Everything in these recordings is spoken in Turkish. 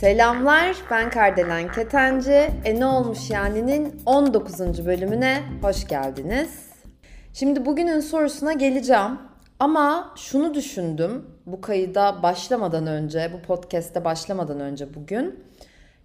Selamlar, ben Kardelen Ketenci. E ne olmuş yani'nin 19. bölümüne hoş geldiniz. Şimdi bugünün sorusuna geleceğim. Ama şunu düşündüm bu kayıda başlamadan önce, bu podcast'te başlamadan önce bugün.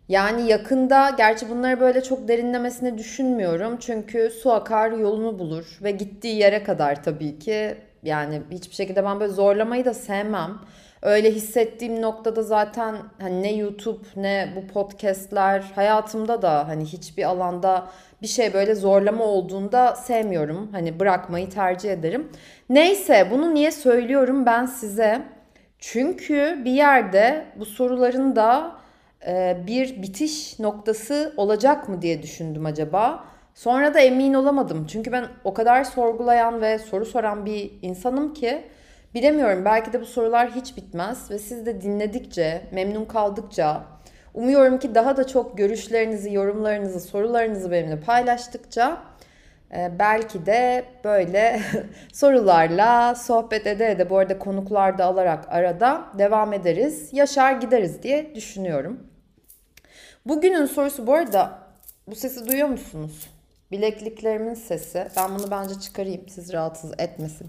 Yani yakında, gerçi bunları böyle çok derinlemesine düşünmüyorum. Çünkü su akar yolunu bulur ve gittiği yere kadar tabii ki. Yani hiçbir şekilde ben böyle zorlamayı da sevmem. Öyle hissettiğim noktada zaten hani ne YouTube ne bu podcastler hayatımda da hani hiçbir alanda bir şey böyle zorlama olduğunda sevmiyorum. Hani bırakmayı tercih ederim. Neyse bunu niye söylüyorum ben size? Çünkü bir yerde bu soruların da bir bitiş noktası olacak mı diye düşündüm acaba. Sonra da emin olamadım. Çünkü ben o kadar sorgulayan ve soru soran bir insanım ki bilemiyorum belki de bu sorular hiç bitmez ve siz de dinledikçe, memnun kaldıkça, umuyorum ki daha da çok görüşlerinizi, yorumlarınızı, sorularınızı benimle paylaştıkça e, belki de böyle sorularla sohbet ede ede bu arada konuklar da alarak arada devam ederiz. Yaşar gideriz diye düşünüyorum. Bugünün sorusu bu arada bu sesi duyuyor musunuz? Bilekliklerimin sesi. Ben bunu bence çıkarayım siz rahatsız etmesin.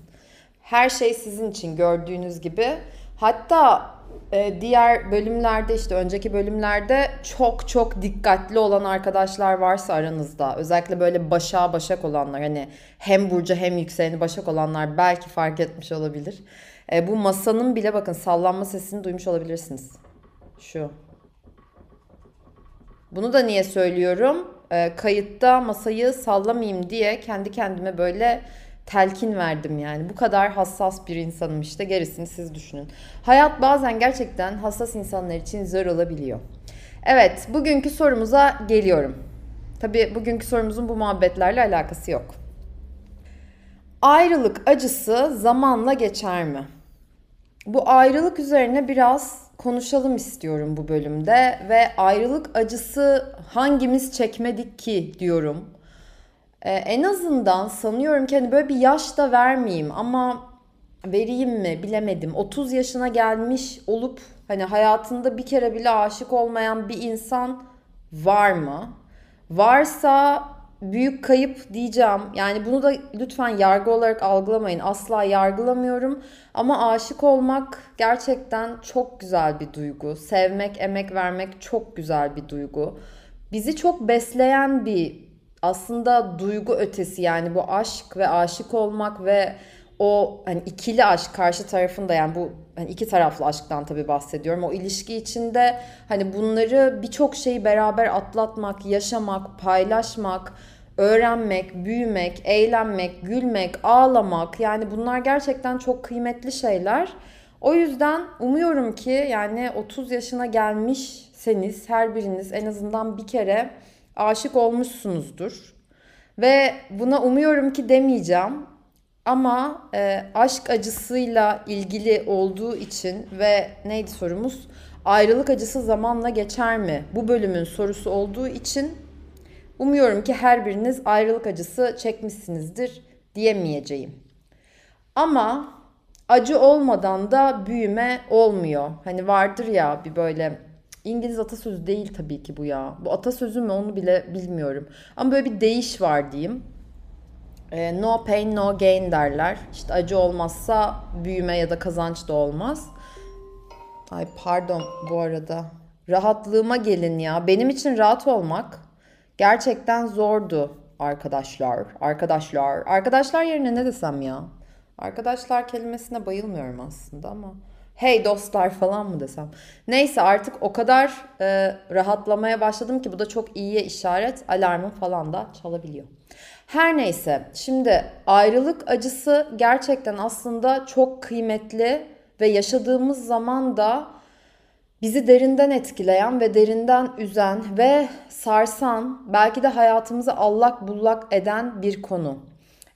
Her şey sizin için gördüğünüz gibi. Hatta e, diğer bölümlerde işte önceki bölümlerde çok çok dikkatli olan arkadaşlar varsa aranızda özellikle böyle başa başak olanlar hani hem burcu hem yükseleni başak olanlar belki fark etmiş olabilir. E, bu masanın bile bakın sallanma sesini duymuş olabilirsiniz. Şu. Bunu da niye söylüyorum? E, kayıtta masayı sallamayayım diye kendi kendime böyle telkin verdim yani. Bu kadar hassas bir insanım işte gerisini siz düşünün. Hayat bazen gerçekten hassas insanlar için zor olabiliyor. Evet bugünkü sorumuza geliyorum. Tabii bugünkü sorumuzun bu muhabbetlerle alakası yok. Ayrılık acısı zamanla geçer mi? Bu ayrılık üzerine biraz konuşalım istiyorum bu bölümde ve ayrılık acısı hangimiz çekmedik ki diyorum. Ee, en azından sanıyorum ki hani böyle bir yaş da vermeyeyim ama vereyim mi bilemedim. 30 yaşına gelmiş olup hani hayatında bir kere bile aşık olmayan bir insan var mı? Varsa büyük kayıp diyeceğim. Yani bunu da lütfen yargı olarak algılamayın. Asla yargılamıyorum. Ama aşık olmak gerçekten çok güzel bir duygu. Sevmek, emek vermek çok güzel bir duygu. Bizi çok besleyen bir aslında duygu ötesi yani bu aşk ve aşık olmak ve o hani ikili aşk karşı tarafında yani bu hani iki taraflı aşktan tabii bahsediyorum. O ilişki içinde hani bunları birçok şeyi beraber atlatmak, yaşamak, paylaşmak, öğrenmek, büyümek, eğlenmek, gülmek, ağlamak yani bunlar gerçekten çok kıymetli şeyler. O yüzden umuyorum ki yani 30 yaşına gelmişseniz her biriniz en azından bir kere aşık olmuşsunuzdur. Ve buna umuyorum ki demeyeceğim. Ama e, aşk acısıyla ilgili olduğu için ve neydi sorumuz? Ayrılık acısı zamanla geçer mi? Bu bölümün sorusu olduğu için umuyorum ki her biriniz ayrılık acısı çekmişsinizdir diyemeyeceğim. Ama acı olmadan da büyüme olmuyor. Hani vardır ya bir böyle İngiliz atasözü değil tabii ki bu ya. Bu atasözü mü onu bile bilmiyorum. Ama böyle bir deyiş var diyeyim. E, no pain no gain derler. İşte acı olmazsa büyüme ya da kazanç da olmaz. Ay pardon bu arada. Rahatlığıma gelin ya. Benim için rahat olmak gerçekten zordu arkadaşlar. Arkadaşlar. Arkadaşlar yerine ne desem ya? Arkadaşlar kelimesine bayılmıyorum aslında ama hey dostlar falan mı desem. Neyse artık o kadar e, rahatlamaya başladım ki bu da çok iyiye işaret. Alarmım falan da çalabiliyor. Her neyse şimdi ayrılık acısı gerçekten aslında çok kıymetli ve yaşadığımız zaman da bizi derinden etkileyen ve derinden üzen ve sarsan belki de hayatımızı allak bullak eden bir konu.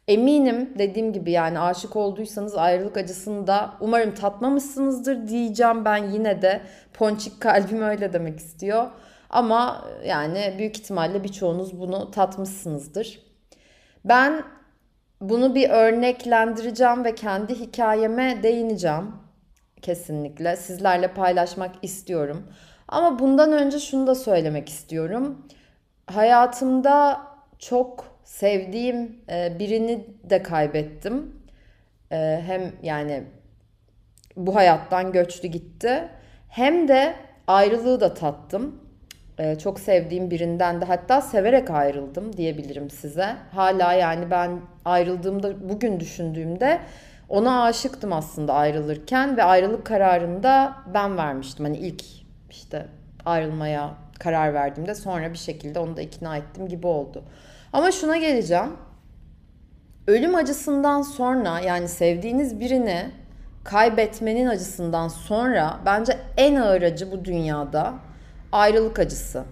Eminim dediğim gibi yani aşık olduysanız ayrılık acısını da umarım tatmamışsınızdır diyeceğim ben yine de ponçik kalbim öyle demek istiyor. Ama yani büyük ihtimalle birçoğunuz bunu tatmışsınızdır. Ben bunu bir örneklendireceğim ve kendi hikayeme değineceğim. Kesinlikle sizlerle paylaşmak istiyorum. Ama bundan önce şunu da söylemek istiyorum. Hayatımda çok sevdiğim e, birini de kaybettim. E, hem yani bu hayattan göçtü gitti. Hem de ayrılığı da tattım. Ee, çok sevdiğim birinden de hatta severek ayrıldım diyebilirim size. Hala yani ben ayrıldığımda bugün düşündüğümde ona aşıktım aslında ayrılırken ve ayrılık kararını da ben vermiştim. Hani ilk işte ayrılmaya karar verdiğimde sonra bir şekilde onu da ikna ettim gibi oldu. Ama şuna geleceğim. Ölüm acısından sonra yani sevdiğiniz birini kaybetmenin acısından sonra bence en ağır acı bu dünyada ayrılık acısı.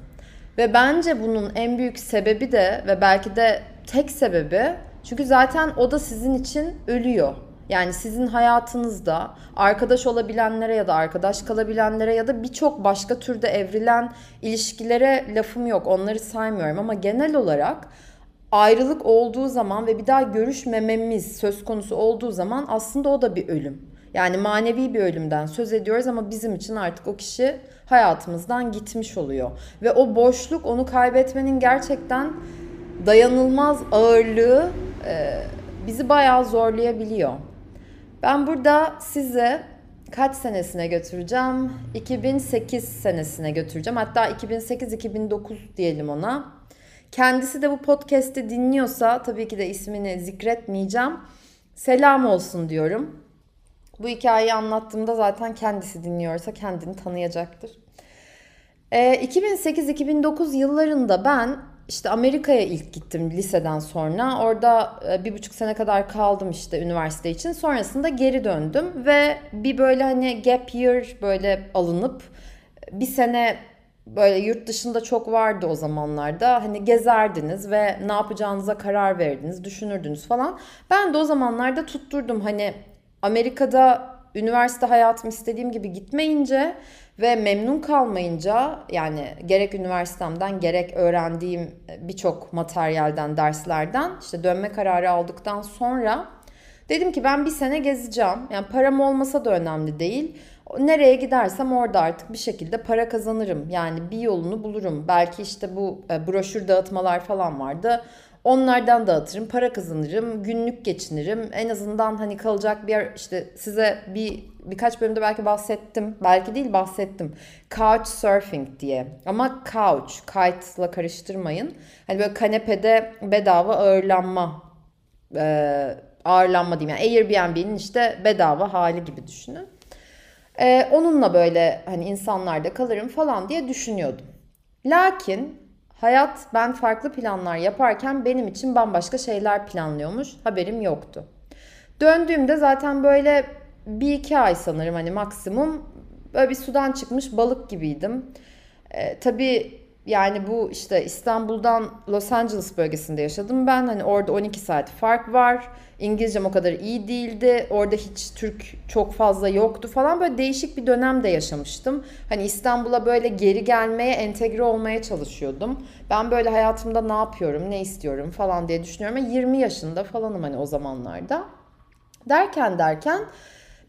Ve bence bunun en büyük sebebi de ve belki de tek sebebi çünkü zaten o da sizin için ölüyor. Yani sizin hayatınızda arkadaş olabilenlere ya da arkadaş kalabilenlere ya da birçok başka türde evrilen ilişkilere lafım yok. Onları saymıyorum ama genel olarak ayrılık olduğu zaman ve bir daha görüşmememiz söz konusu olduğu zaman aslında o da bir ölüm. Yani manevi bir ölümden söz ediyoruz ama bizim için artık o kişi hayatımızdan gitmiş oluyor. Ve o boşluk onu kaybetmenin gerçekten dayanılmaz ağırlığı e, bizi bayağı zorlayabiliyor. Ben burada size kaç senesine götüreceğim? 2008 senesine götüreceğim. Hatta 2008-2009 diyelim ona. Kendisi de bu podcast'i dinliyorsa tabii ki de ismini zikretmeyeceğim. Selam olsun diyorum. Bu hikayeyi anlattığımda zaten kendisi dinliyorsa kendini tanıyacaktır. E, ee, 2008-2009 yıllarında ben işte Amerika'ya ilk gittim liseden sonra. Orada e, bir buçuk sene kadar kaldım işte üniversite için. Sonrasında geri döndüm ve bir böyle hani gap year böyle alınıp bir sene böyle yurt dışında çok vardı o zamanlarda. Hani gezerdiniz ve ne yapacağınıza karar verdiniz, düşünürdünüz falan. Ben de o zamanlarda tutturdum hani Amerika'da üniversite hayatım istediğim gibi gitmeyince ve memnun kalmayınca yani gerek üniversitemden gerek öğrendiğim birçok materyalden, derslerden işte dönme kararı aldıktan sonra dedim ki ben bir sene gezeceğim. Yani param olmasa da önemli değil. Nereye gidersem orada artık bir şekilde para kazanırım. Yani bir yolunu bulurum. Belki işte bu e, broşür dağıtmalar falan vardı. Onlardan dağıtırım, para kazanırım, günlük geçinirim. En azından hani kalacak bir yer işte size bir birkaç bölümde belki bahsettim. Belki değil bahsettim. Couch surfing diye. Ama couch, kite'la karıştırmayın. Hani böyle kanepede bedava ağırlanma e, ağırlanma diyeyim. Yani Airbnb'nin işte bedava hali gibi düşünün. E, onunla böyle hani insanlarda kalırım falan diye düşünüyordum. Lakin Hayat ben farklı planlar yaparken benim için bambaşka şeyler planlıyormuş. Haberim yoktu. Döndüğümde zaten böyle bir iki ay sanırım hani maksimum böyle bir sudan çıkmış balık gibiydim. Ee, tabii yani bu işte İstanbul'dan Los Angeles bölgesinde yaşadım ben. Hani orada 12 saat fark var. İngilizcem o kadar iyi değildi. Orada hiç Türk çok fazla yoktu falan. Böyle değişik bir dönem de yaşamıştım. Hani İstanbul'a böyle geri gelmeye, entegre olmaya çalışıyordum. Ben böyle hayatımda ne yapıyorum, ne istiyorum falan diye düşünüyorum. 20 yaşında falanım hani o zamanlarda. Derken derken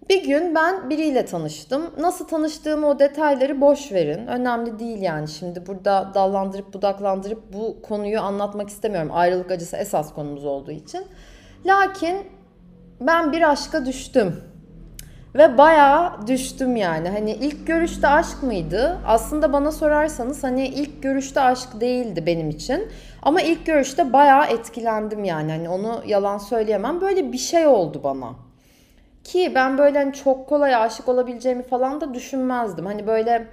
bir gün ben biriyle tanıştım. Nasıl tanıştığımı o detayları boş verin. Önemli değil yani şimdi burada dallandırıp budaklandırıp bu konuyu anlatmak istemiyorum. Ayrılık acısı esas konumuz olduğu için. Lakin ben bir aşka düştüm. Ve bayağı düştüm yani. Hani ilk görüşte aşk mıydı? Aslında bana sorarsanız hani ilk görüşte aşk değildi benim için. Ama ilk görüşte bayağı etkilendim yani. Hani onu yalan söyleyemem. Böyle bir şey oldu bana. Ki ben böyle hani çok kolay aşık olabileceğimi falan da düşünmezdim. Hani böyle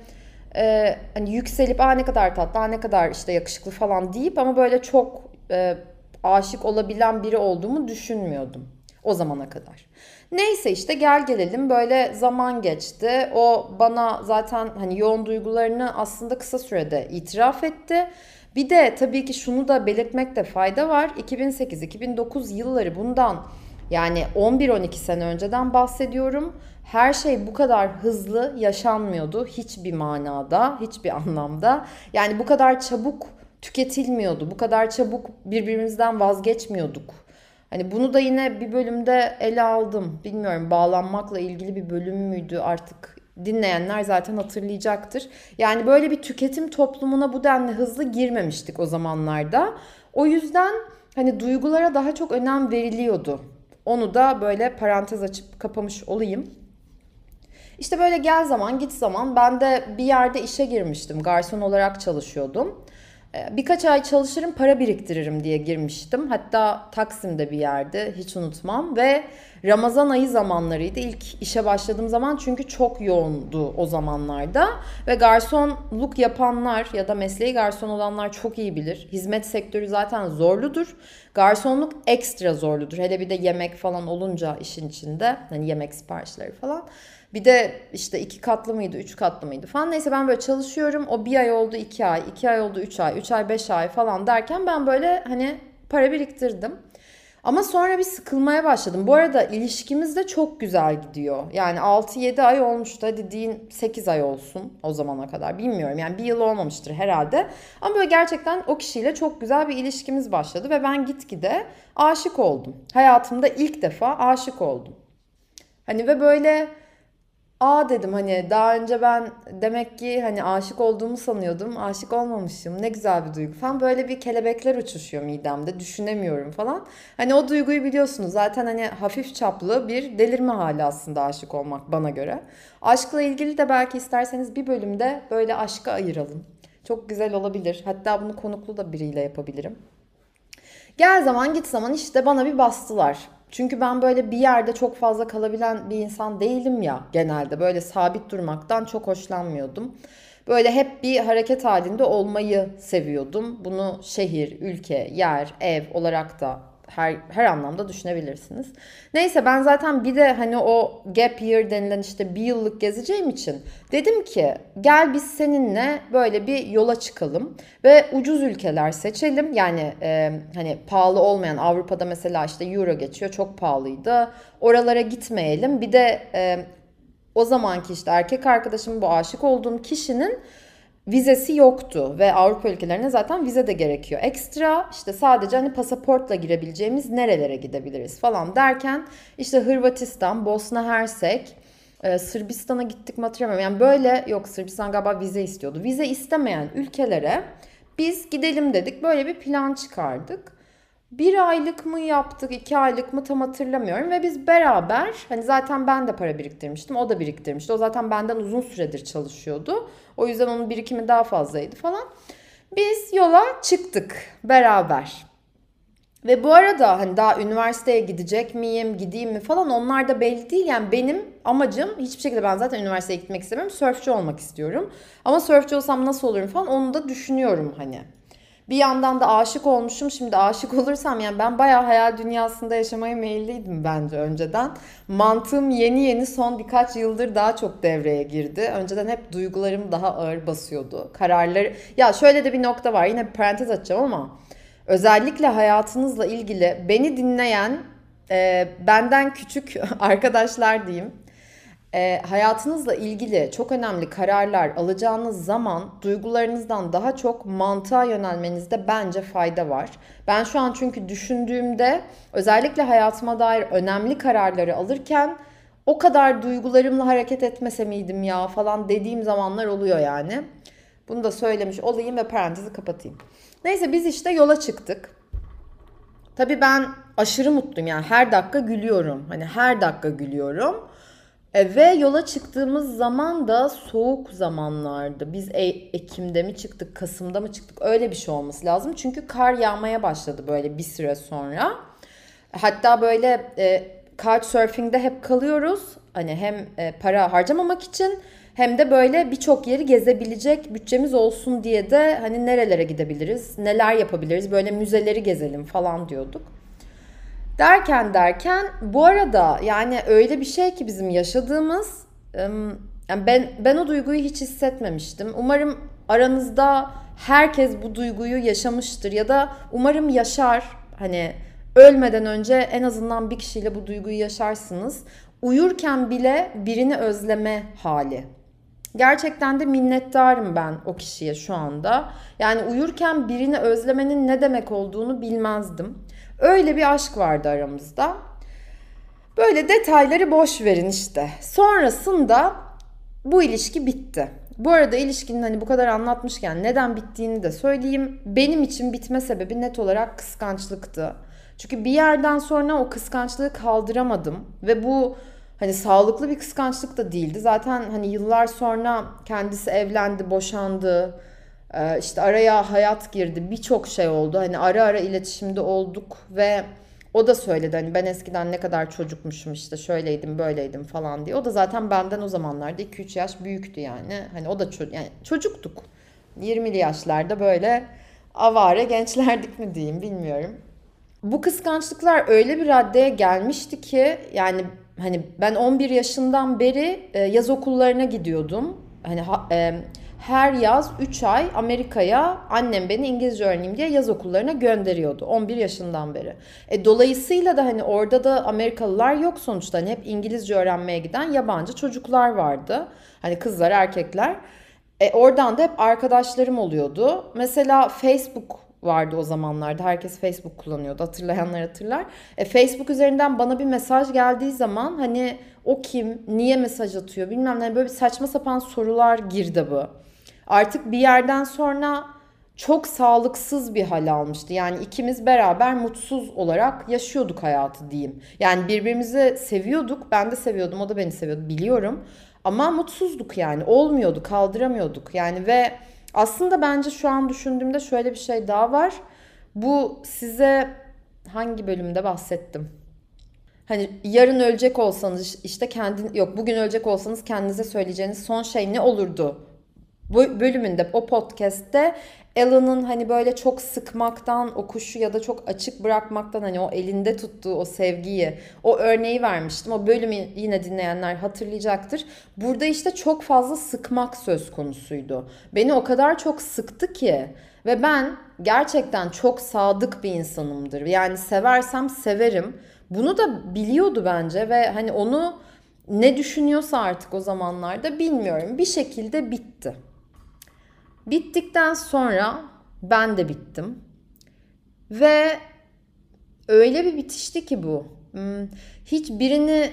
e, hani yükselip aa ne kadar tatlı, aa ne kadar işte yakışıklı falan deyip ama böyle çok e, aşık olabilen biri olduğumu düşünmüyordum o zamana kadar. Neyse işte gel gelelim böyle zaman geçti. O bana zaten hani yoğun duygularını aslında kısa sürede itiraf etti. Bir de tabii ki şunu da belirtmekte fayda var. 2008-2009 yılları bundan yani 11-12 sene önceden bahsediyorum. Her şey bu kadar hızlı yaşanmıyordu hiçbir manada, hiçbir anlamda. Yani bu kadar çabuk tüketilmiyordu. Bu kadar çabuk birbirimizden vazgeçmiyorduk. Hani bunu da yine bir bölümde ele aldım. Bilmiyorum bağlanmakla ilgili bir bölüm müydü artık dinleyenler zaten hatırlayacaktır. Yani böyle bir tüketim toplumuna bu denli hızlı girmemiştik o zamanlarda. O yüzden hani duygulara daha çok önem veriliyordu. Onu da böyle parantez açıp kapamış olayım. İşte böyle gel zaman git zaman ben de bir yerde işe girmiştim. Garson olarak çalışıyordum. Ee, birkaç ay çalışırım para biriktiririm diye girmiştim. Hatta Taksim'de bir yerde hiç unutmam ve Ramazan ayı zamanlarıydı ilk işe başladığım zaman çünkü çok yoğundu o zamanlarda ve garsonluk yapanlar ya da mesleği garson olanlar çok iyi bilir. Hizmet sektörü zaten zorludur. Garsonluk ekstra zorludur. Hele bir de yemek falan olunca işin içinde hani yemek siparişleri falan. Bir de işte iki katlı mıydı, üç katlı mıydı falan. Neyse ben böyle çalışıyorum. O bir ay oldu iki ay, iki ay oldu üç ay, üç ay beş ay falan derken ben böyle hani para biriktirdim. Ama sonra bir sıkılmaya başladım. Bu arada ilişkimiz de çok güzel gidiyor. Yani 6-7 ay olmuştu. Hadi deyin 8 ay olsun o zamana kadar. Bilmiyorum yani bir yıl olmamıştır herhalde. Ama böyle gerçekten o kişiyle çok güzel bir ilişkimiz başladı. Ve ben gitgide aşık oldum. Hayatımda ilk defa aşık oldum. Hani ve böyle Aa dedim hani daha önce ben demek ki hani aşık olduğumu sanıyordum. Aşık olmamışım. Ne güzel bir duygu falan. Böyle bir kelebekler uçuşuyor midemde. Düşünemiyorum falan. Hani o duyguyu biliyorsunuz. Zaten hani hafif çaplı bir delirme hali aslında aşık olmak bana göre. Aşkla ilgili de belki isterseniz bir bölümde böyle aşka ayıralım. Çok güzel olabilir. Hatta bunu konuklu da biriyle yapabilirim. Gel zaman git zaman işte bana bir bastılar. Çünkü ben böyle bir yerde çok fazla kalabilen bir insan değilim ya genelde. Böyle sabit durmaktan çok hoşlanmıyordum. Böyle hep bir hareket halinde olmayı seviyordum. Bunu şehir, ülke, yer, ev olarak da her, her anlamda düşünebilirsiniz. Neyse ben zaten bir de hani o gap year denilen işte bir yıllık gezeceğim için dedim ki gel biz seninle böyle bir yola çıkalım ve ucuz ülkeler seçelim. Yani e, hani pahalı olmayan Avrupa'da mesela işte euro geçiyor çok pahalıydı. Oralara gitmeyelim. Bir de e, o zamanki işte erkek arkadaşım bu aşık olduğum kişinin vizesi yoktu ve Avrupa ülkelerine zaten vize de gerekiyor. Ekstra işte sadece hani pasaportla girebileceğimiz nerelere gidebiliriz falan derken işte Hırvatistan, Bosna Hersek, e, Sırbistan'a gittik mi hatırlamıyorum. Yani böyle yok Sırbistan galiba vize istiyordu. Vize istemeyen ülkelere biz gidelim dedik. Böyle bir plan çıkardık bir aylık mı yaptık, iki aylık mı tam hatırlamıyorum. Ve biz beraber, hani zaten ben de para biriktirmiştim, o da biriktirmişti. O zaten benden uzun süredir çalışıyordu. O yüzden onun birikimi daha fazlaydı falan. Biz yola çıktık beraber. Ve bu arada hani daha üniversiteye gidecek miyim, gideyim mi falan onlar da belli değil. Yani benim amacım hiçbir şekilde ben zaten üniversiteye gitmek istemiyorum. Sörfçü olmak istiyorum. Ama sörfçü olsam nasıl olurum falan onu da düşünüyorum hani. Bir yandan da aşık olmuşum. Şimdi aşık olursam yani ben bayağı hayal dünyasında yaşamaya meyilliydim bence önceden. Mantığım yeni yeni son birkaç yıldır daha çok devreye girdi. Önceden hep duygularım daha ağır basıyordu. Kararları... Ya şöyle de bir nokta var. Yine bir parantez açacağım ama özellikle hayatınızla ilgili beni dinleyen e, benden küçük arkadaşlar diyeyim e, hayatınızla ilgili çok önemli kararlar alacağınız zaman duygularınızdan daha çok mantığa yönelmenizde bence fayda var. Ben şu an çünkü düşündüğümde özellikle hayatıma dair önemli kararları alırken o kadar duygularımla hareket etmese miydim ya falan dediğim zamanlar oluyor yani. Bunu da söylemiş olayım ve parantezi kapatayım. Neyse biz işte yola çıktık. Tabii ben aşırı mutluyum yani her dakika gülüyorum. Hani her dakika gülüyorum. E, ve yola çıktığımız zaman da soğuk zamanlardı. Biz e- Ekim'de mi çıktık, Kasım'da mı çıktık? Öyle bir şey olması lazım. Çünkü kar yağmaya başladı böyle bir süre sonra. Hatta böyle e, couchsurfing'de hep kalıyoruz. Hani hem e, para harcamamak için hem de böyle birçok yeri gezebilecek bütçemiz olsun diye de hani nerelere gidebiliriz, neler yapabiliriz, böyle müzeleri gezelim falan diyorduk. Derken derken bu arada yani öyle bir şey ki bizim yaşadığımız yani ben ben o duyguyu hiç hissetmemiştim. Umarım aranızda herkes bu duyguyu yaşamıştır ya da umarım yaşar. Hani ölmeden önce en azından bir kişiyle bu duyguyu yaşarsınız. Uyurken bile birini özleme hali. Gerçekten de minnettarım ben o kişiye şu anda. Yani uyurken birini özlemenin ne demek olduğunu bilmezdim. Öyle bir aşk vardı aramızda. Böyle detayları boş verin işte. Sonrasında bu ilişki bitti. Bu arada ilişkinin hani bu kadar anlatmışken neden bittiğini de söyleyeyim. Benim için bitme sebebi net olarak kıskançlıktı. Çünkü bir yerden sonra o kıskançlığı kaldıramadım ve bu hani sağlıklı bir kıskançlık da değildi. Zaten hani yıllar sonra kendisi evlendi, boşandı. Ee, işte araya hayat girdi. Birçok şey oldu. Hani ara ara iletişimde olduk ve o da söyledi hani ben eskiden ne kadar çocukmuşum işte şöyleydim böyleydim falan diye. O da zaten benden o zamanlarda 2-3 yaş büyüktü yani. Hani o da ço- yani çocuktuk. 20'li yaşlarda böyle avare gençlerdik mi diyeyim bilmiyorum. Bu kıskançlıklar öyle bir raddeye gelmişti ki yani hani ben 11 yaşından beri e, yaz okullarına gidiyordum. Hani ha, e, her yaz 3 ay Amerika'ya annem beni İngilizce öğreneyim diye yaz okullarına gönderiyordu 11 yaşından beri. E, dolayısıyla da hani orada da Amerikalılar yok sonuçta. Hani hep İngilizce öğrenmeye giden yabancı çocuklar vardı. Hani kızlar, erkekler. E, oradan da hep arkadaşlarım oluyordu. Mesela Facebook vardı o zamanlarda. Herkes Facebook kullanıyordu. Hatırlayanlar hatırlar. E, Facebook üzerinden bana bir mesaj geldiği zaman hani o kim, niye mesaj atıyor bilmem ne böyle bir saçma sapan sorular girdabı. Artık bir yerden sonra çok sağlıksız bir hal almıştı. Yani ikimiz beraber mutsuz olarak yaşıyorduk hayatı diyeyim. Yani birbirimizi seviyorduk. Ben de seviyordum, o da beni seviyordu biliyorum. Ama mutsuzduk yani. Olmuyordu, kaldıramıyorduk. Yani ve aslında bence şu an düşündüğümde şöyle bir şey daha var. Bu size hangi bölümde bahsettim? Hani yarın ölecek olsanız işte kendin yok bugün ölecek olsanız kendinize söyleyeceğiniz son şey ne olurdu? Bu bölümünde o podcast'te Alan'ın hani böyle çok sıkmaktan o kuşu ya da çok açık bırakmaktan hani o elinde tuttuğu o sevgiyi o örneği vermiştim. O bölümü yine dinleyenler hatırlayacaktır. Burada işte çok fazla sıkmak söz konusuydu. Beni o kadar çok sıktı ki ve ben gerçekten çok sadık bir insanımdır. Yani seversem severim. Bunu da biliyordu bence ve hani onu ne düşünüyorsa artık o zamanlarda bilmiyorum. Bir şekilde bitti. Bittikten sonra ben de bittim. Ve öyle bir bitişti ki bu. Hmm, hiç birini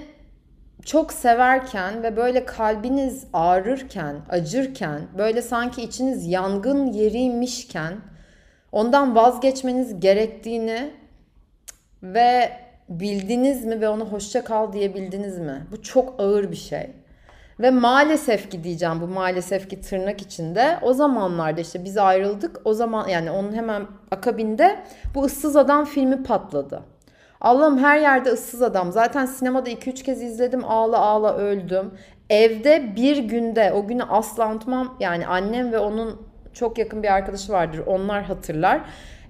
çok severken ve böyle kalbiniz ağrırken, acırken, böyle sanki içiniz yangın yeriymişken ondan vazgeçmeniz gerektiğini ve bildiniz mi ve ona hoşça kal diyebildiniz mi? Bu çok ağır bir şey. Ve maalesef ki diyeceğim bu maalesef ki tırnak içinde o zamanlarda işte biz ayrıldık. O zaman yani onun hemen akabinde bu ıssız adam filmi patladı. Allah'ım her yerde ıssız adam. Zaten sinemada 2-3 kez izledim. Ağla ağla öldüm. Evde bir günde o günü asla unutmam. Yani annem ve onun çok yakın bir arkadaşı vardır. Onlar hatırlar.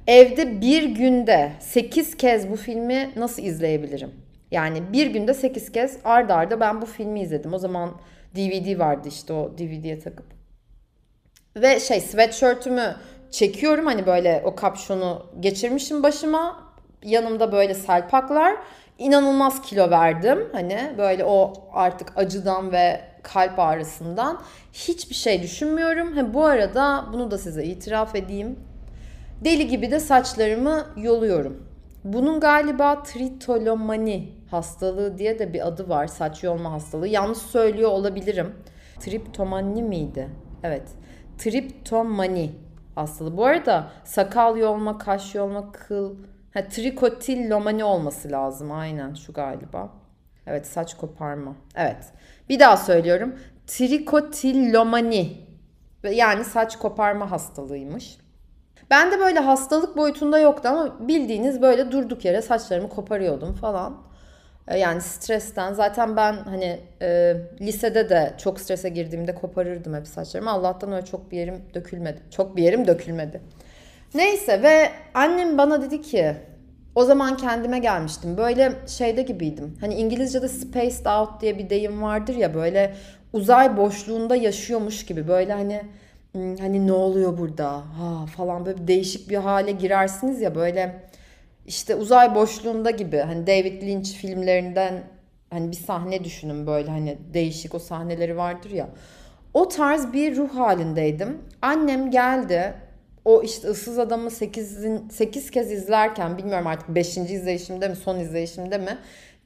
Evde bir günde 8 kez bu filmi nasıl izleyebilirim? Yani bir günde 8 kez ard arda ben bu filmi izledim. O zaman DVD vardı işte o DVD'ye takıp. Ve şey sweatshirt'ümü çekiyorum hani böyle o kapşonu geçirmişim başıma. Yanımda böyle salpaklar. İnanılmaz kilo verdim. Hani böyle o artık acıdan ve kalp ağrısından hiçbir şey düşünmüyorum. Ha, bu arada bunu da size itiraf edeyim. Deli gibi de saçlarımı yoluyorum. Bunun galiba tritolomani hastalığı diye de bir adı var. Saç yolma hastalığı. Yanlış söylüyor olabilirim. Triptomani miydi? Evet. Triptomani hastalığı. Bu arada sakal yolma, kaş yolma, kıl... Ha, trikotillomani olması lazım. Aynen şu galiba. Evet saç koparma. Evet. Bir daha söylüyorum. Trikotillomani. Yani saç koparma hastalığıymış. Ben de böyle hastalık boyutunda yoktu ama bildiğiniz böyle durduk yere saçlarımı koparıyordum falan. E, yani stresten zaten ben hani e, lisede de çok strese girdiğimde koparırdım hep saçlarımı. Allah'tan öyle çok bir yerim dökülmedi. Çok bir yerim dökülmedi. Neyse ve annem bana dedi ki o zaman kendime gelmiştim. Böyle şeyde gibiydim. Hani İngilizce'de spaced out diye bir deyim vardır ya böyle uzay boşluğunda yaşıyormuş gibi. Böyle hani hmm, hani ne oluyor burada ha falan böyle değişik bir hale girersiniz ya böyle işte uzay boşluğunda gibi hani David Lynch filmlerinden hani bir sahne düşünün böyle hani değişik o sahneleri vardır ya. O tarz bir ruh halindeydim. Annem geldi. o işte ıssız adamı 8, 8 kez izlerken bilmiyorum artık 5. izleyişimde mi son izleyişimde mi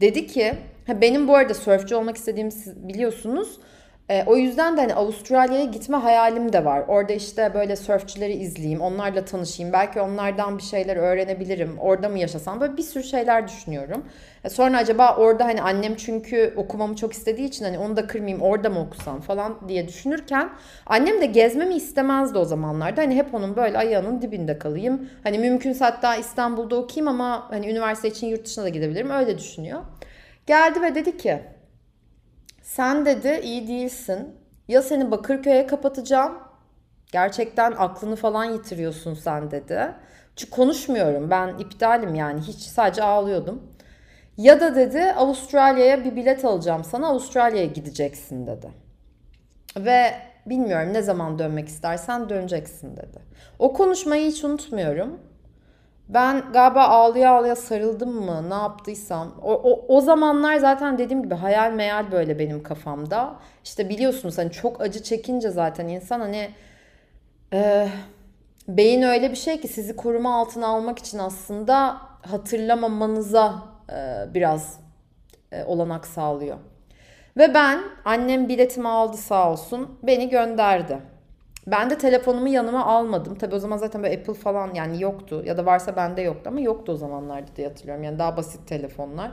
dedi ki benim bu arada sörfçü olmak istediğimi biliyorsunuz. E, o yüzden de hani Avustralya'ya gitme hayalim de var. Orada işte böyle sörfçüleri izleyeyim, onlarla tanışayım. Belki onlardan bir şeyler öğrenebilirim. Orada mı yaşasam? Böyle bir sürü şeyler düşünüyorum. E, sonra acaba orada hani annem çünkü okumamı çok istediği için hani onu da kırmayayım orada mı okusam falan diye düşünürken annem de gezmemi istemezdi o zamanlarda. Hani hep onun böyle ayağının dibinde kalayım. Hani mümkünse hatta İstanbul'da okuyayım ama hani üniversite için yurt dışına da gidebilirim. Öyle düşünüyor. Geldi ve dedi ki sen dedi iyi değilsin. Ya seni Bakırköy'e kapatacağım. Gerçekten aklını falan yitiriyorsun sen dedi. Çünkü konuşmuyorum ben iptalim yani hiç sadece ağlıyordum. Ya da dedi Avustralya'ya bir bilet alacağım sana Avustralya'ya gideceksin dedi. Ve bilmiyorum ne zaman dönmek istersen döneceksin dedi. O konuşmayı hiç unutmuyorum. Ben galiba ağlıya ağlıya sarıldım mı ne yaptıysam. O, o, o zamanlar zaten dediğim gibi hayal meyal böyle benim kafamda. İşte biliyorsunuz hani çok acı çekince zaten insan hani e, beyin öyle bir şey ki sizi koruma altına almak için aslında hatırlamamanıza e, biraz e, olanak sağlıyor. Ve ben annem biletimi aldı sağ olsun beni gönderdi. Ben de telefonumu yanıma almadım. Tabii o zaman zaten böyle Apple falan yani yoktu. Ya da varsa bende yoktu ama yoktu o zamanlarda diye hatırlıyorum. Yani daha basit telefonlar.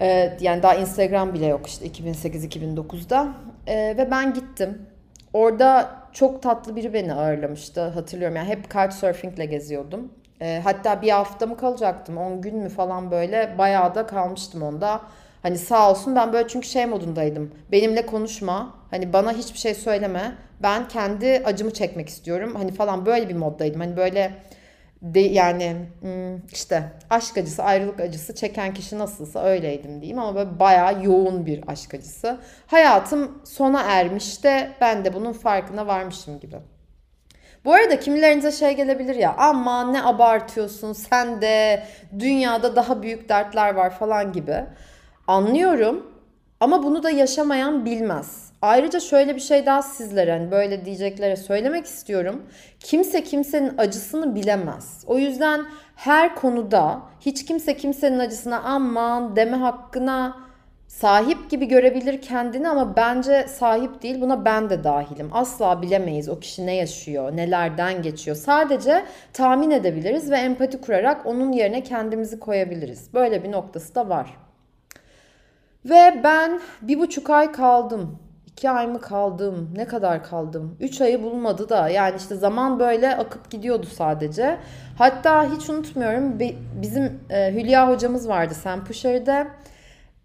Ee, yani daha Instagram bile yok işte 2008-2009'da. Ee, ve ben gittim. Orada çok tatlı biri beni ağırlamıştı hatırlıyorum. Yani hep couchsurfingle geziyordum. Ee, hatta bir hafta mı kalacaktım 10 gün mü falan böyle bayağı da kalmıştım onda. Hani sağ olsun ben böyle çünkü şey modundaydım. Benimle konuşma. Hani bana hiçbir şey söyleme. Ben kendi acımı çekmek istiyorum. Hani falan böyle bir moddaydım. Hani böyle de, yani hmm, işte aşk acısı, ayrılık acısı çeken kişi nasılsa öyleydim diyeyim ama böyle bayağı yoğun bir aşk acısı. Hayatım sona ermiş de ben de bunun farkına varmışım gibi. Bu arada kimilerinize şey gelebilir ya ama ne abartıyorsun sen de dünyada daha büyük dertler var falan gibi. Anlıyorum ama bunu da yaşamayan bilmez. Ayrıca şöyle bir şey daha sizlere hani böyle diyeceklere söylemek istiyorum. Kimse kimsenin acısını bilemez. O yüzden her konuda hiç kimse kimsenin acısına aman deme hakkına sahip gibi görebilir kendini ama bence sahip değil. Buna ben de dahilim. Asla bilemeyiz o kişi ne yaşıyor, nelerden geçiyor. Sadece tahmin edebiliriz ve empati kurarak onun yerine kendimizi koyabiliriz. Böyle bir noktası da var. Ve ben bir buçuk ay kaldım. İki ay mı kaldım? Ne kadar kaldım? Üç ayı bulmadı da. Yani işte zaman böyle akıp gidiyordu sadece. Hatta hiç unutmuyorum bizim e, Hülya hocamız vardı Sam Pusher'de.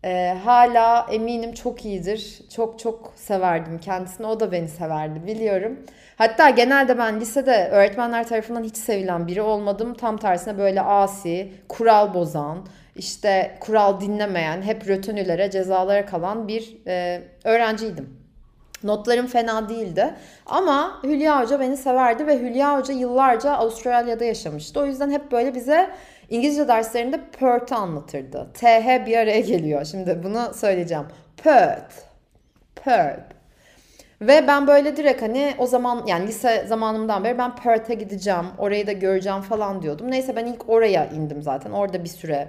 E, hala eminim çok iyidir. Çok çok severdim kendisini. O da beni severdi biliyorum. Hatta genelde ben lisede öğretmenler tarafından hiç sevilen biri olmadım. Tam tersine böyle asi, kural bozan, işte kural dinlemeyen, hep rötönülere, cezalara kalan bir e, öğrenciydim. Notlarım fena değildi. Ama Hülya Hoca beni severdi ve Hülya Hoca yıllarca Avustralya'da yaşamıştı. O yüzden hep böyle bize İngilizce derslerinde Perth'ı anlatırdı. TH bir araya geliyor. Şimdi bunu söyleyeceğim. Perth. Perth. Ve ben böyle direkt hani o zaman yani lise zamanımdan beri ben Perth'e gideceğim, orayı da göreceğim falan diyordum. Neyse ben ilk oraya indim zaten. Orada bir süre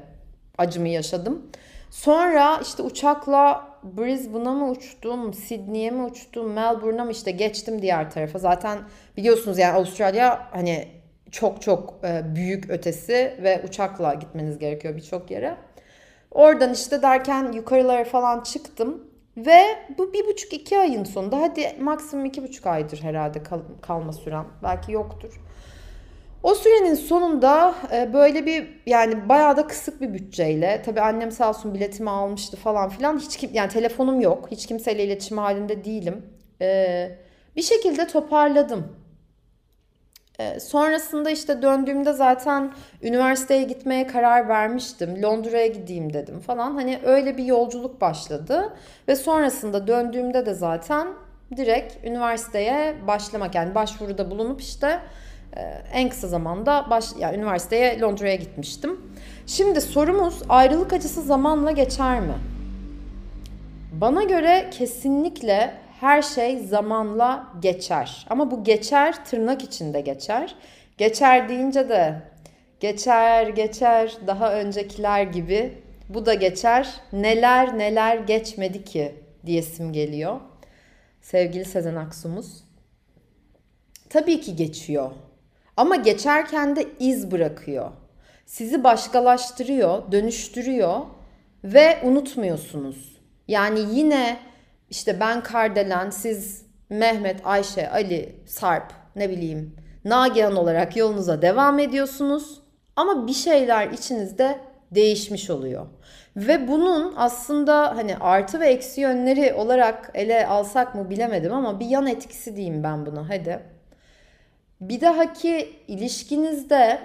acımı yaşadım. Sonra işte uçakla Brisbane'a mı uçtum, Sydney'e mi uçtum, Melbourne'a mı işte geçtim diğer tarafa. Zaten biliyorsunuz yani Avustralya hani çok çok e, büyük ötesi ve uçakla gitmeniz gerekiyor birçok yere. Oradan işte derken yukarılara falan çıktım. Ve bu bir buçuk iki ayın sonunda hadi maksimum iki buçuk aydır herhalde kal- kalma süren. Belki yoktur. O sürenin sonunda e, böyle bir yani bayağı da kısık bir bütçeyle tabii annem sağ olsun biletimi almıştı falan filan hiç kim yani telefonum yok hiç kimseyle iletişim halinde değilim. E, bir şekilde toparladım. E, sonrasında işte döndüğümde zaten üniversiteye gitmeye karar vermiştim Londra'ya gideyim dedim falan. Hani öyle bir yolculuk başladı ve sonrasında döndüğümde de zaten direkt üniversiteye başlamak yani başvuruda bulunup işte en kısa zamanda baş, yani üniversiteye Londra'ya gitmiştim. Şimdi sorumuz ayrılık acısı zamanla geçer mi? Bana göre kesinlikle her şey zamanla geçer. Ama bu geçer tırnak içinde geçer. Geçer deyince de geçer geçer daha öncekiler gibi bu da geçer. Neler neler geçmedi ki diyesim geliyor. Sevgili Sezen Aksu'muz. Tabii ki geçiyor. Ama geçerken de iz bırakıyor. Sizi başkalaştırıyor, dönüştürüyor ve unutmuyorsunuz. Yani yine işte ben Kardelen, siz Mehmet, Ayşe, Ali, Sarp, ne bileyim Nagihan olarak yolunuza devam ediyorsunuz. Ama bir şeyler içinizde değişmiş oluyor. Ve bunun aslında hani artı ve eksi yönleri olarak ele alsak mı bilemedim ama bir yan etkisi diyeyim ben buna hadi. Bir dahaki ilişkinizde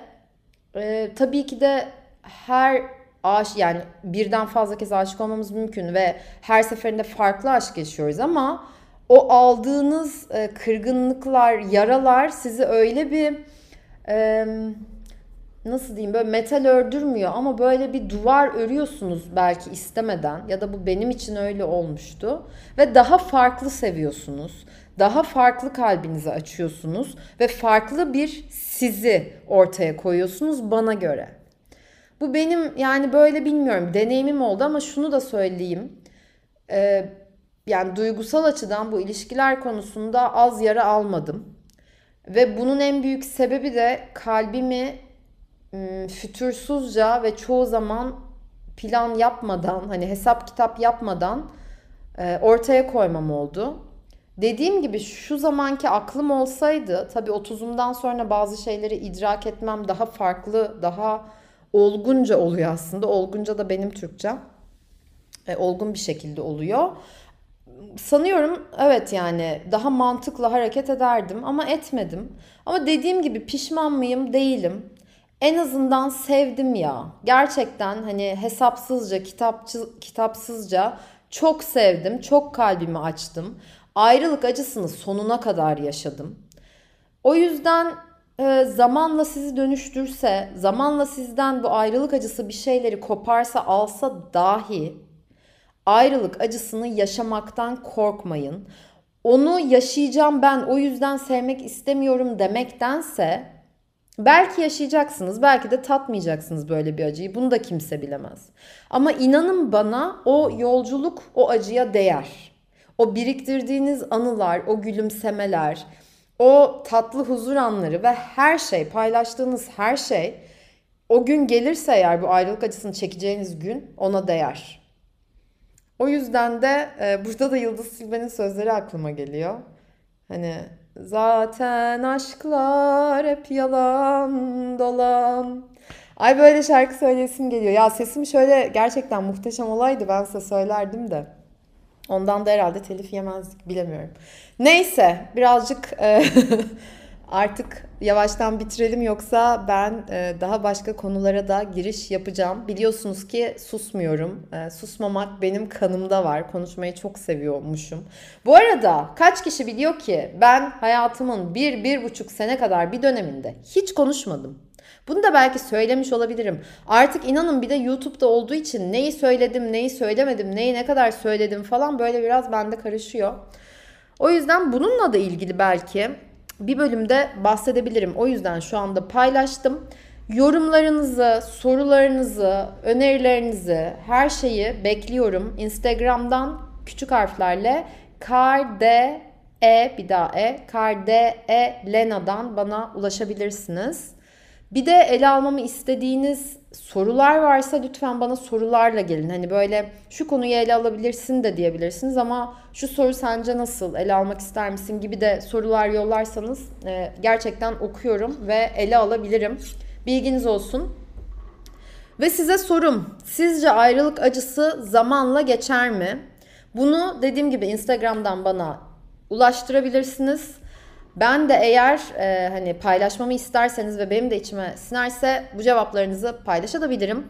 e, tabii ki de her aş yani birden fazla kez aşık olmamız mümkün ve her seferinde farklı aşk yaşıyoruz ama o aldığınız e, kırgınlıklar, yaralar sizi öyle bir e, nasıl diyeyim böyle metal ördürmüyor ama böyle bir duvar örüyorsunuz belki istemeden ya da bu benim için öyle olmuştu ve daha farklı seviyorsunuz. Daha farklı kalbinizi açıyorsunuz ve farklı bir sizi ortaya koyuyorsunuz bana göre. Bu benim yani böyle bilmiyorum deneyimim oldu ama şunu da söyleyeyim. Ee, yani duygusal açıdan bu ilişkiler konusunda az yara almadım. Ve bunun en büyük sebebi de kalbimi fütursuzca ve çoğu zaman plan yapmadan hani hesap kitap yapmadan ortaya koymam oldu. Dediğim gibi şu zamanki aklım olsaydı tabii 30'umdan sonra bazı şeyleri idrak etmem daha farklı, daha olgunca oluyor aslında. Olgunca da benim Türkçem. E, olgun bir şekilde oluyor. Sanıyorum evet yani daha mantıklı hareket ederdim ama etmedim. Ama dediğim gibi pişman mıyım? Değilim. En azından sevdim ya. Gerçekten hani hesapsızca, kitapçı, kitapsızca çok sevdim. Çok kalbimi açtım. Ayrılık acısını sonuna kadar yaşadım. O yüzden e, zamanla sizi dönüştürse, zamanla sizden bu ayrılık acısı bir şeyleri koparsa alsa dahi ayrılık acısını yaşamaktan korkmayın. Onu yaşayacağım ben o yüzden sevmek istemiyorum demektense belki yaşayacaksınız, belki de tatmayacaksınız böyle bir acıyı. Bunu da kimse bilemez. Ama inanın bana o yolculuk o acıya değer. O biriktirdiğiniz anılar, o gülümsemeler, o tatlı huzur anları ve her şey, paylaştığınız her şey o gün gelirse eğer bu ayrılık acısını çekeceğiniz gün ona değer. O yüzden de e, burada da Yıldız Silbe'nin sözleri aklıma geliyor. Hani zaten aşklar hep yalan dolan. Ay böyle şarkı söylesim geliyor. Ya sesim şöyle gerçekten muhteşem olaydı ben size söylerdim de. Ondan da herhalde telif yemezdik bilemiyorum. Neyse birazcık e, artık yavaştan bitirelim yoksa ben e, daha başka konulara da giriş yapacağım. Biliyorsunuz ki susmuyorum. E, susmamak benim kanımda var. Konuşmayı çok seviyormuşum. Bu arada kaç kişi biliyor ki ben hayatımın bir, bir buçuk sene kadar bir döneminde hiç konuşmadım. Bunu da belki söylemiş olabilirim. Artık inanın bir de YouTube'da olduğu için neyi söyledim, neyi söylemedim, neyi ne kadar söyledim falan böyle biraz bende karışıyor. O yüzden bununla da ilgili belki bir bölümde bahsedebilirim. O yüzden şu anda paylaştım. Yorumlarınızı, sorularınızı, önerilerinizi, her şeyi bekliyorum. Instagram'dan küçük harflerle karde e bir daha e karde lena'dan bana ulaşabilirsiniz. Bir de ele almamı istediğiniz sorular varsa lütfen bana sorularla gelin. Hani böyle şu konuyu ele alabilirsin de diyebilirsiniz ama şu soru sence nasıl ele almak ister misin gibi de sorular yollarsanız e, gerçekten okuyorum ve ele alabilirim. Bilginiz olsun. Ve size sorum. Sizce ayrılık acısı zamanla geçer mi? Bunu dediğim gibi Instagram'dan bana ulaştırabilirsiniz. Ben de eğer e, hani paylaşmamı isterseniz ve benim de içime sinerse bu cevaplarınızı paylaşabilirim.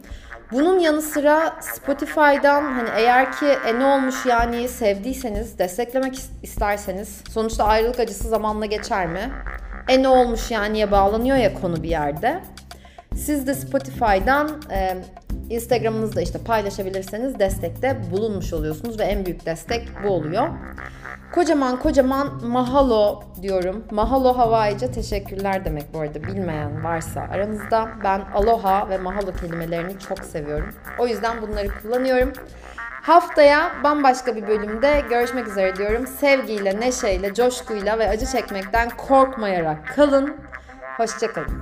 Bunun yanı sıra Spotify'dan hani eğer ki e ne olmuş yani sevdiyseniz, desteklemek isterseniz sonuçta ayrılık acısı zamanla geçer mi? E ne olmuş yani'ye bağlanıyor ya konu bir yerde. Siz de Spotify'dan e, Instagram'ınızda işte paylaşabilirseniz destekte bulunmuş oluyorsunuz ve en büyük destek bu oluyor. Kocaman kocaman mahalo diyorum. Mahalo Havaice teşekkürler demek bu arada bilmeyen varsa aranızda. Ben aloha ve mahalo kelimelerini çok seviyorum. O yüzden bunları kullanıyorum. Haftaya bambaşka bir bölümde görüşmek üzere diyorum. Sevgiyle, neşeyle, coşkuyla ve acı çekmekten korkmayarak kalın. Hoşçakalın.